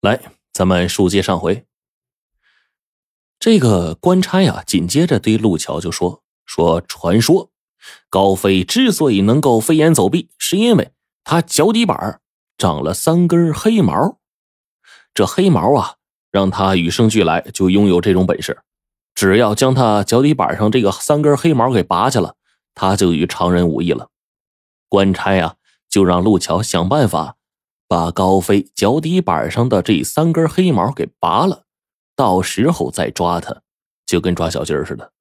来，咱们书接上回。这个官差呀，紧接着对陆桥就说：“说传说高飞之所以能够飞檐走壁，是因为他脚底板长了三根黑毛。这黑毛啊，让他与生俱来就拥有这种本事。只要将他脚底板上这个三根黑毛给拔下了，他就与常人无异了。官差呀，就让陆桥想办法。”把高飞脚底板上的这三根黑毛给拔了，到时候再抓他，就跟抓小鸡似的。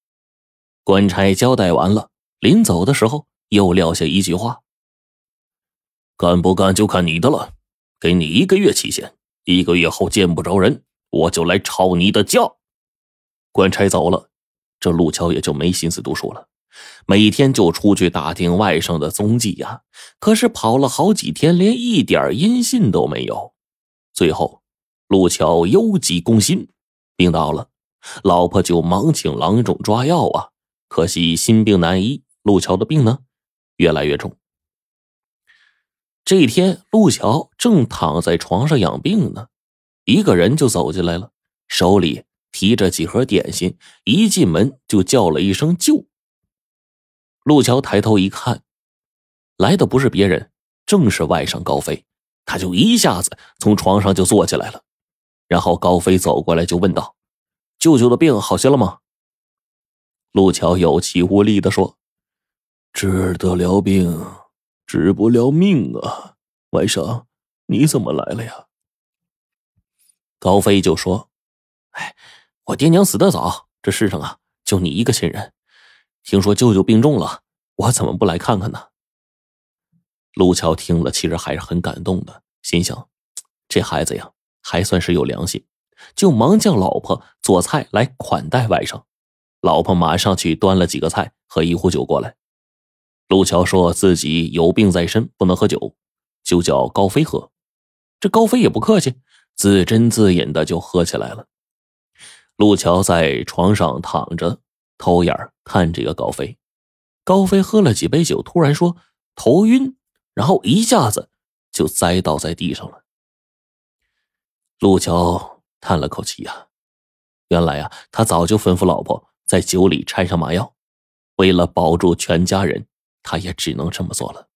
官差交代完了，临走的时候又撂下一句话：“干不干就看你的了，给你一个月期限，一个月后见不着人，我就来抄你的家。”官差走了，这陆桥也就没心思读书了。每天就出去打听外甥的踪迹呀，可是跑了好几天，连一点音信都没有。最后，陆桥忧急攻心，病倒了，老婆就忙请郎中抓药啊。可惜心病难医，陆桥的病呢越来越重。这天，陆桥正躺在床上养病呢，一个人就走进来了，手里提着几盒点心，一进门就叫了一声“舅”。陆桥抬头一看，来的不是别人，正是外甥高飞。他就一下子从床上就坐起来了，然后高飞走过来就问道：“舅舅的病好些了吗？”陆桥有气无力的说：“治得了病，治不了命啊！外甥，你怎么来了呀？”高飞就说：“哎，我爹娘死得早，这世上啊，就你一个亲人。”听说舅舅病重了，我怎么不来看看呢？陆桥听了，其实还是很感动的，心想：这孩子呀，还算是有良心，就忙叫老婆做菜来款待外甥。老婆马上去端了几个菜和一壶酒过来。陆桥说自己有病在身，不能喝酒，就叫高飞喝。这高飞也不客气，自斟自饮的就喝起来了。陆桥在床上躺着。偷眼看这个高飞，高飞喝了几杯酒，突然说头晕，然后一下子就栽倒在地上了。陆桥叹了口气呀，原来啊，他早就吩咐老婆在酒里掺上麻药，为了保住全家人，他也只能这么做了。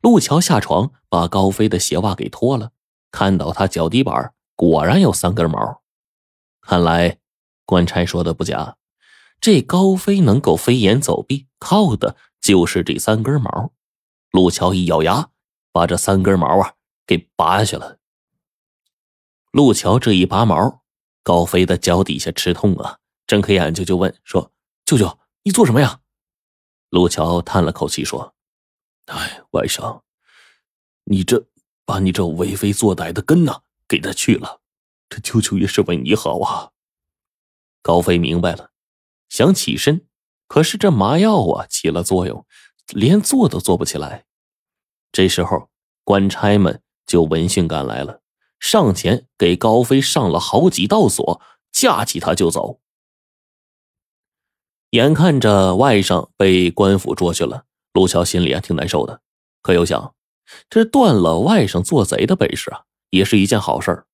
陆桥下床，把高飞的鞋袜给脱了，看到他脚底板果然有三根毛，看来官差说的不假。这高飞能够飞檐走壁，靠的就是这三根毛。陆桥一咬牙，把这三根毛啊给拔下去了。陆桥这一拔毛，高飞的脚底下吃痛啊，睁开眼睛就问说：“舅舅，你做什么呀？”陆桥叹了口气说：“哎，外甥，你这把你这为非作歹的根呐给他去了，这舅舅也是为你好啊。”高飞明白了。想起身，可是这麻药啊起了作用，连坐都坐不起来。这时候，官差们就闻讯赶来了，上前给高飞上了好几道锁，架起他就走。眼看着外甥被官府捉去了，陆桥心里啊挺难受的。可又想，这断了外甥做贼的本事啊，也是一件好事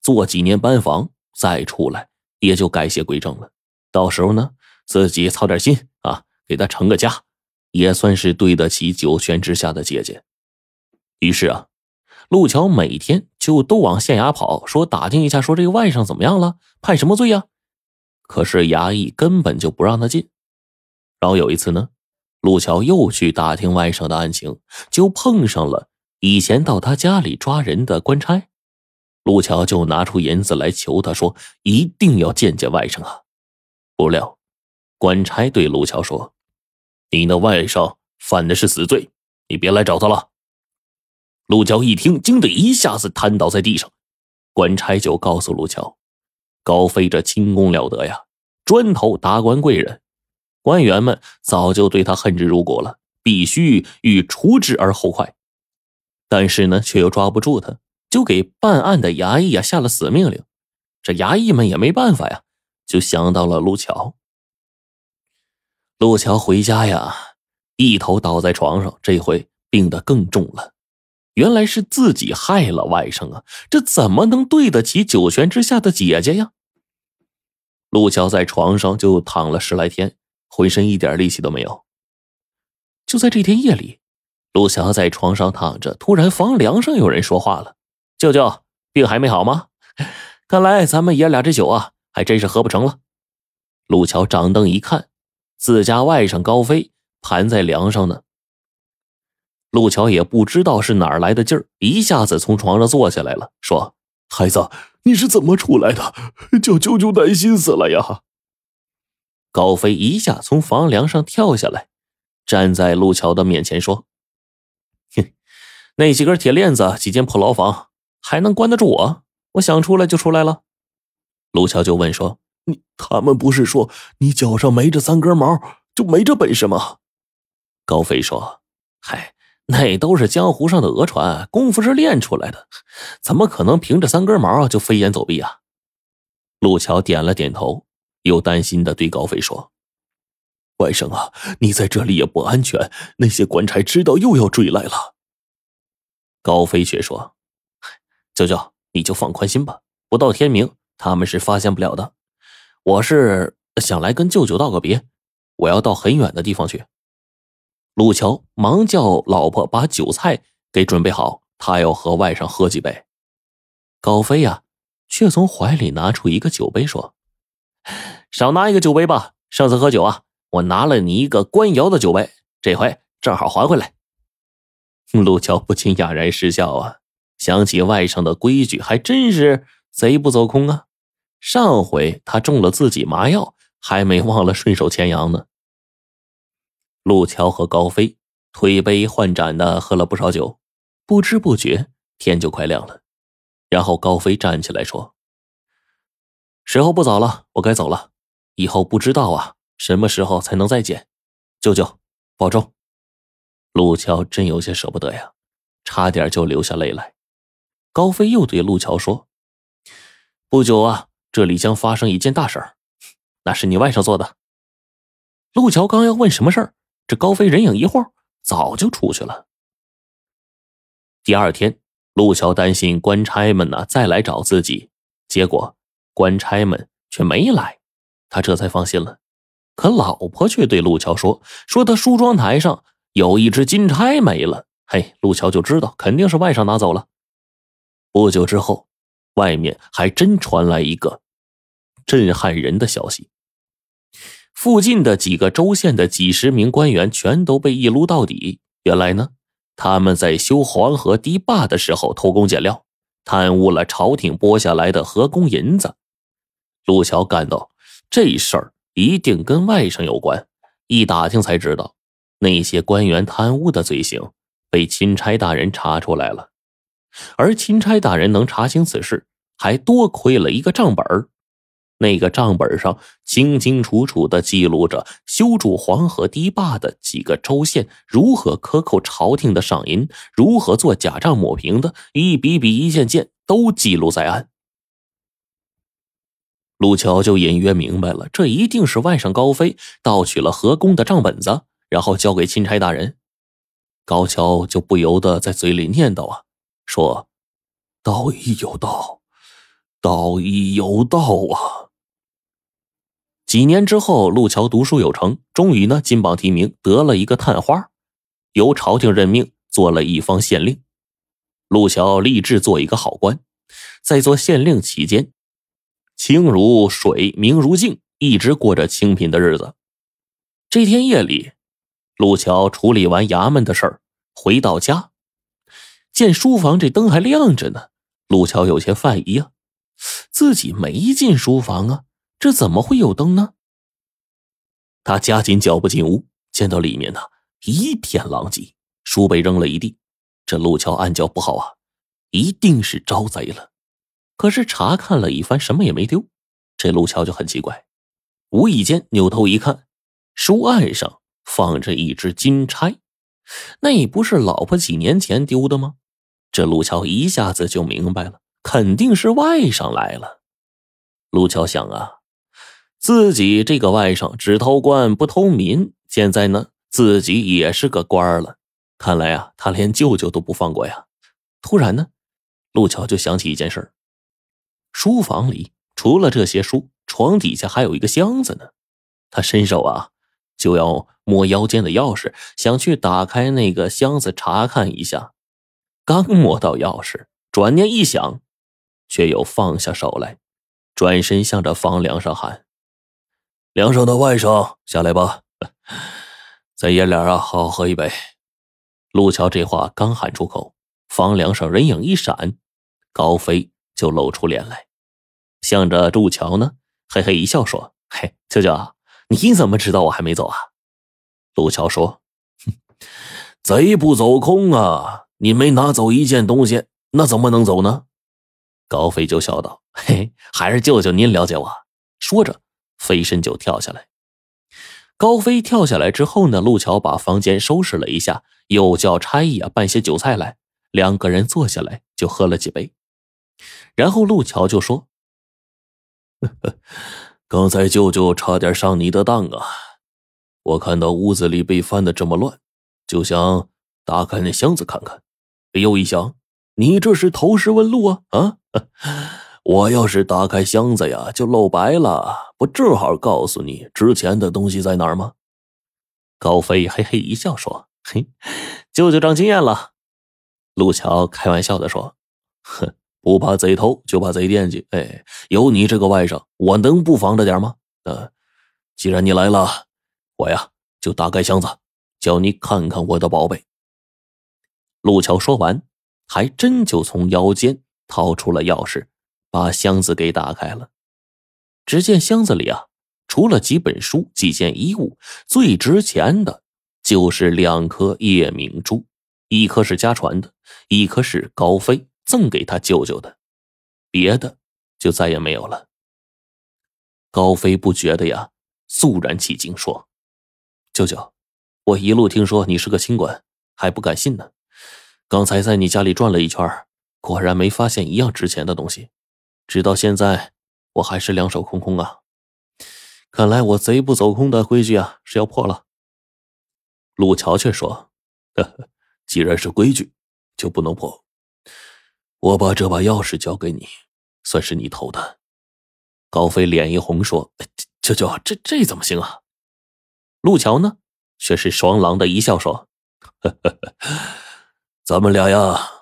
做几年班房，再出来也就改邪归正了。到时候呢？自己操点心啊，给他成个家，也算是对得起九泉之下的姐姐。于是啊，陆桥每天就都往县衙跑，说打听一下，说这个外甥怎么样了，判什么罪呀？可是衙役根本就不让他进。然后有一次呢，陆桥又去打听外甥的案情，就碰上了以前到他家里抓人的官差。陆桥就拿出银子来求他说，一定要见见外甥啊！不料。官差对陆桥说：“你那外甥犯的是死罪，你别来找他了。”陆桥一听，惊得一下子瘫倒在地上。官差就告诉陆桥：“高飞这轻功了得呀，砖头达官贵人，官员们早就对他恨之入骨了，必须欲除之而后快。但是呢，却又抓不住他，就给办案的衙役啊下了死命令。这衙役们也没办法呀，就想到了陆桥。”陆桥回家呀，一头倒在床上，这回病得更重了。原来是自己害了外甥啊！这怎么能对得起九泉之下的姐姐呀？陆桥在床上就躺了十来天，浑身一点力气都没有。就在这天夜里，陆桥在床上躺着，突然房梁上有人说话了：“舅舅，病还没好吗？看来咱们爷俩这酒啊，还真是喝不成了。”陆桥掌灯一看，自家外甥高飞盘在梁上呢。陆桥也不知道是哪儿来的劲儿，一下子从床上坐下来了，说：“孩子，你是怎么出来的？叫舅舅担心死了呀！”高飞一下从房梁上跳下来，站在陆桥的面前说：“哼，那几根铁链子，几间破牢房，还能关得住我？我想出来就出来了。”陆桥就问说：“你他们不是说你脚上没这三根毛，就没这本事吗？”高飞说：“嗨。”那都是江湖上的讹传，功夫是练出来的，怎么可能凭着三根毛就飞檐走壁啊？陆桥点了点头，又担心的对高飞说：“外甥啊，你在这里也不安全，那些官差知道又要追来了。”高飞却说：“舅舅，你就放宽心吧，不到天明，他们是发现不了的。我是想来跟舅舅道个别，我要到很远的地方去。”陆桥忙叫老婆把酒菜给准备好，他要和外甥喝几杯。高飞呀，却从怀里拿出一个酒杯，说：“少拿一个酒杯吧，上次喝酒啊，我拿了你一个官窑的酒杯，这回正好还回来。”陆桥不禁哑然失笑啊，想起外甥的规矩，还真是贼不走空啊。上回他中了自己麻药，还没忘了顺手牵羊呢。陆桥和高飞推杯换盏的喝了不少酒，不知不觉天就快亮了。然后高飞站起来说：“时候不早了，我该走了。以后不知道啊，什么时候才能再见？舅舅，保重。”陆桥真有些舍不得呀，差点就流下泪来。高飞又对陆桥说：“不久啊，这里将发生一件大事儿，那是你外甥做的。”陆桥刚要问什么事儿。这高飞人影一晃，早就出去了。第二天，陆桥担心官差们呢再来找自己，结果官差们却没来，他这才放心了。可老婆却对陆桥说：“说他梳妆台上有一只金钗没了。”嘿，陆桥就知道肯定是外甥拿走了。不久之后，外面还真传来一个震撼人的消息。附近的几个州县的几十名官员全都被一撸到底。原来呢，他们在修黄河堤坝的时候偷工减料，贪污了朝廷拨下来的河工银子。陆桥感到这事儿一定跟外甥有关。一打听才知道，那些官员贪污的罪行被钦差大人查出来了，而钦差大人能查清此事，还多亏了一个账本儿。那个账本上清清楚楚的记录着修筑黄河堤坝的几个州县如何克扣朝廷的赏银，如何做假账抹平的，一笔笔一件件都记录在案。陆桥就隐约明白了，这一定是外甥高飞盗取了河工的账本子，然后交给钦差大人。高桥就不由得在嘴里念叨啊，说：“道义有道，道义有道啊。”几年之后，陆桥读书有成，终于呢金榜题名，得了一个探花，由朝廷任命做了一方县令。陆桥立志做一个好官，在做县令期间，清如水，明如镜，一直过着清贫的日子。这天夜里，陆桥处理完衙门的事儿，回到家，见书房这灯还亮着呢，陆桥有些犯疑啊，自己没进书房啊。这怎么会有灯呢？他加紧脚步进屋，见到里面呢一片狼藉，书被扔了一地。这陆桥暗叫不好啊，一定是招贼了。可是查看了一番，什么也没丢。这陆桥就很奇怪，无意间扭头一看，书案上放着一只金钗，那不是老婆几年前丢的吗？这陆桥一下子就明白了，肯定是外甥来了。陆桥想啊。自己这个外甥只偷官不偷民，现在呢自己也是个官了。看来啊，他连舅舅都不放过呀。突然呢，陆桥就想起一件事书房里除了这些书，床底下还有一个箱子呢。他伸手啊，就要摸腰间的钥匙，想去打开那个箱子查看一下。刚摸到钥匙，转念一想，却又放下手来，转身向着房梁上喊：“梁上的外甥，下来吧，咱爷俩啊，好好喝一杯。”陆桥这话刚喊出口，房梁上人影一闪，高飞就露出脸来，向着陆桥呢，嘿嘿一笑说：“嘿，舅舅，你怎么知道我还没走啊？”陆桥说：“贼不走空啊。”你没拿走一件东西，那怎么能走呢？高飞就笑道：“嘿，还是舅舅您了解我。”说着，飞身就跳下来。高飞跳下来之后呢，陆桥把房间收拾了一下，又叫差役啊办些酒菜来，两个人坐下来就喝了几杯。然后陆桥就说：“ 刚才舅舅差点上你的当啊！我看到屋子里被翻的这么乱，就想打开那箱子看看。”又一想，你这是投石问路啊！啊，我要是打开箱子呀，就露白了，不正好告诉你值钱的东西在哪儿吗？高飞嘿嘿一笑说：“嘿，舅舅长经验了。”陆桥开玩笑的说：“哼，不怕贼偷，就怕贼惦记。哎，有你这个外甥，我能不防着点吗？呃，既然你来了，我呀就打开箱子，叫你看看我的宝贝。”陆桥说完，还真就从腰间掏出了钥匙，把箱子给打开了。只见箱子里啊，除了几本书、几件衣物，最值钱的就是两颗夜明珠，一颗是家传的，一颗是高飞赠给他舅舅的，别的就再也没有了。高飞不觉得呀，肃然起敬说：“舅舅，我一路听说你是个清官，还不敢信呢。”刚才在你家里转了一圈，果然没发现一样值钱的东西。直到现在，我还是两手空空啊！看来我贼不走空的规矩啊是要破了。陆桥却说：“呵呵，既然是规矩，就不能破。我把这把钥匙交给你，算是你偷的。”高飞脸一红说：“舅舅，这这怎么行啊？”陆桥呢，却是双狼的一笑说：“呵呵呵。”咱们俩呀，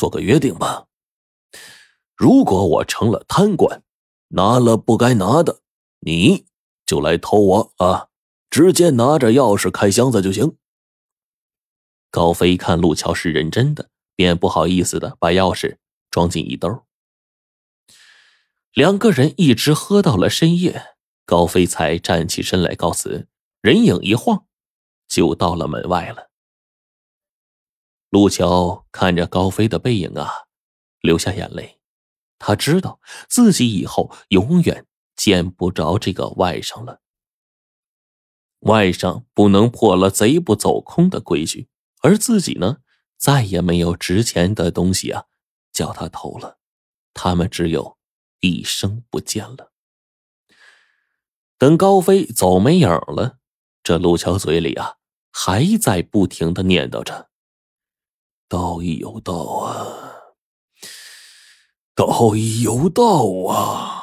做个约定吧。如果我成了贪官，拿了不该拿的，你就来偷我啊！直接拿着钥匙开箱子就行。高飞看陆桥是认真的，便不好意思的把钥匙装进衣兜。两个人一直喝到了深夜，高飞才站起身来告辞，人影一晃，就到了门外了。陆桥看着高飞的背影啊，流下眼泪。他知道自己以后永远见不着这个外甥了。外甥不能破了贼不走空的规矩，而自己呢，再也没有值钱的东西啊，叫他偷了。他们只有一生不见了。等高飞走没影了，这陆桥嘴里啊，还在不停的念叨着。道义有道啊，道义有道啊。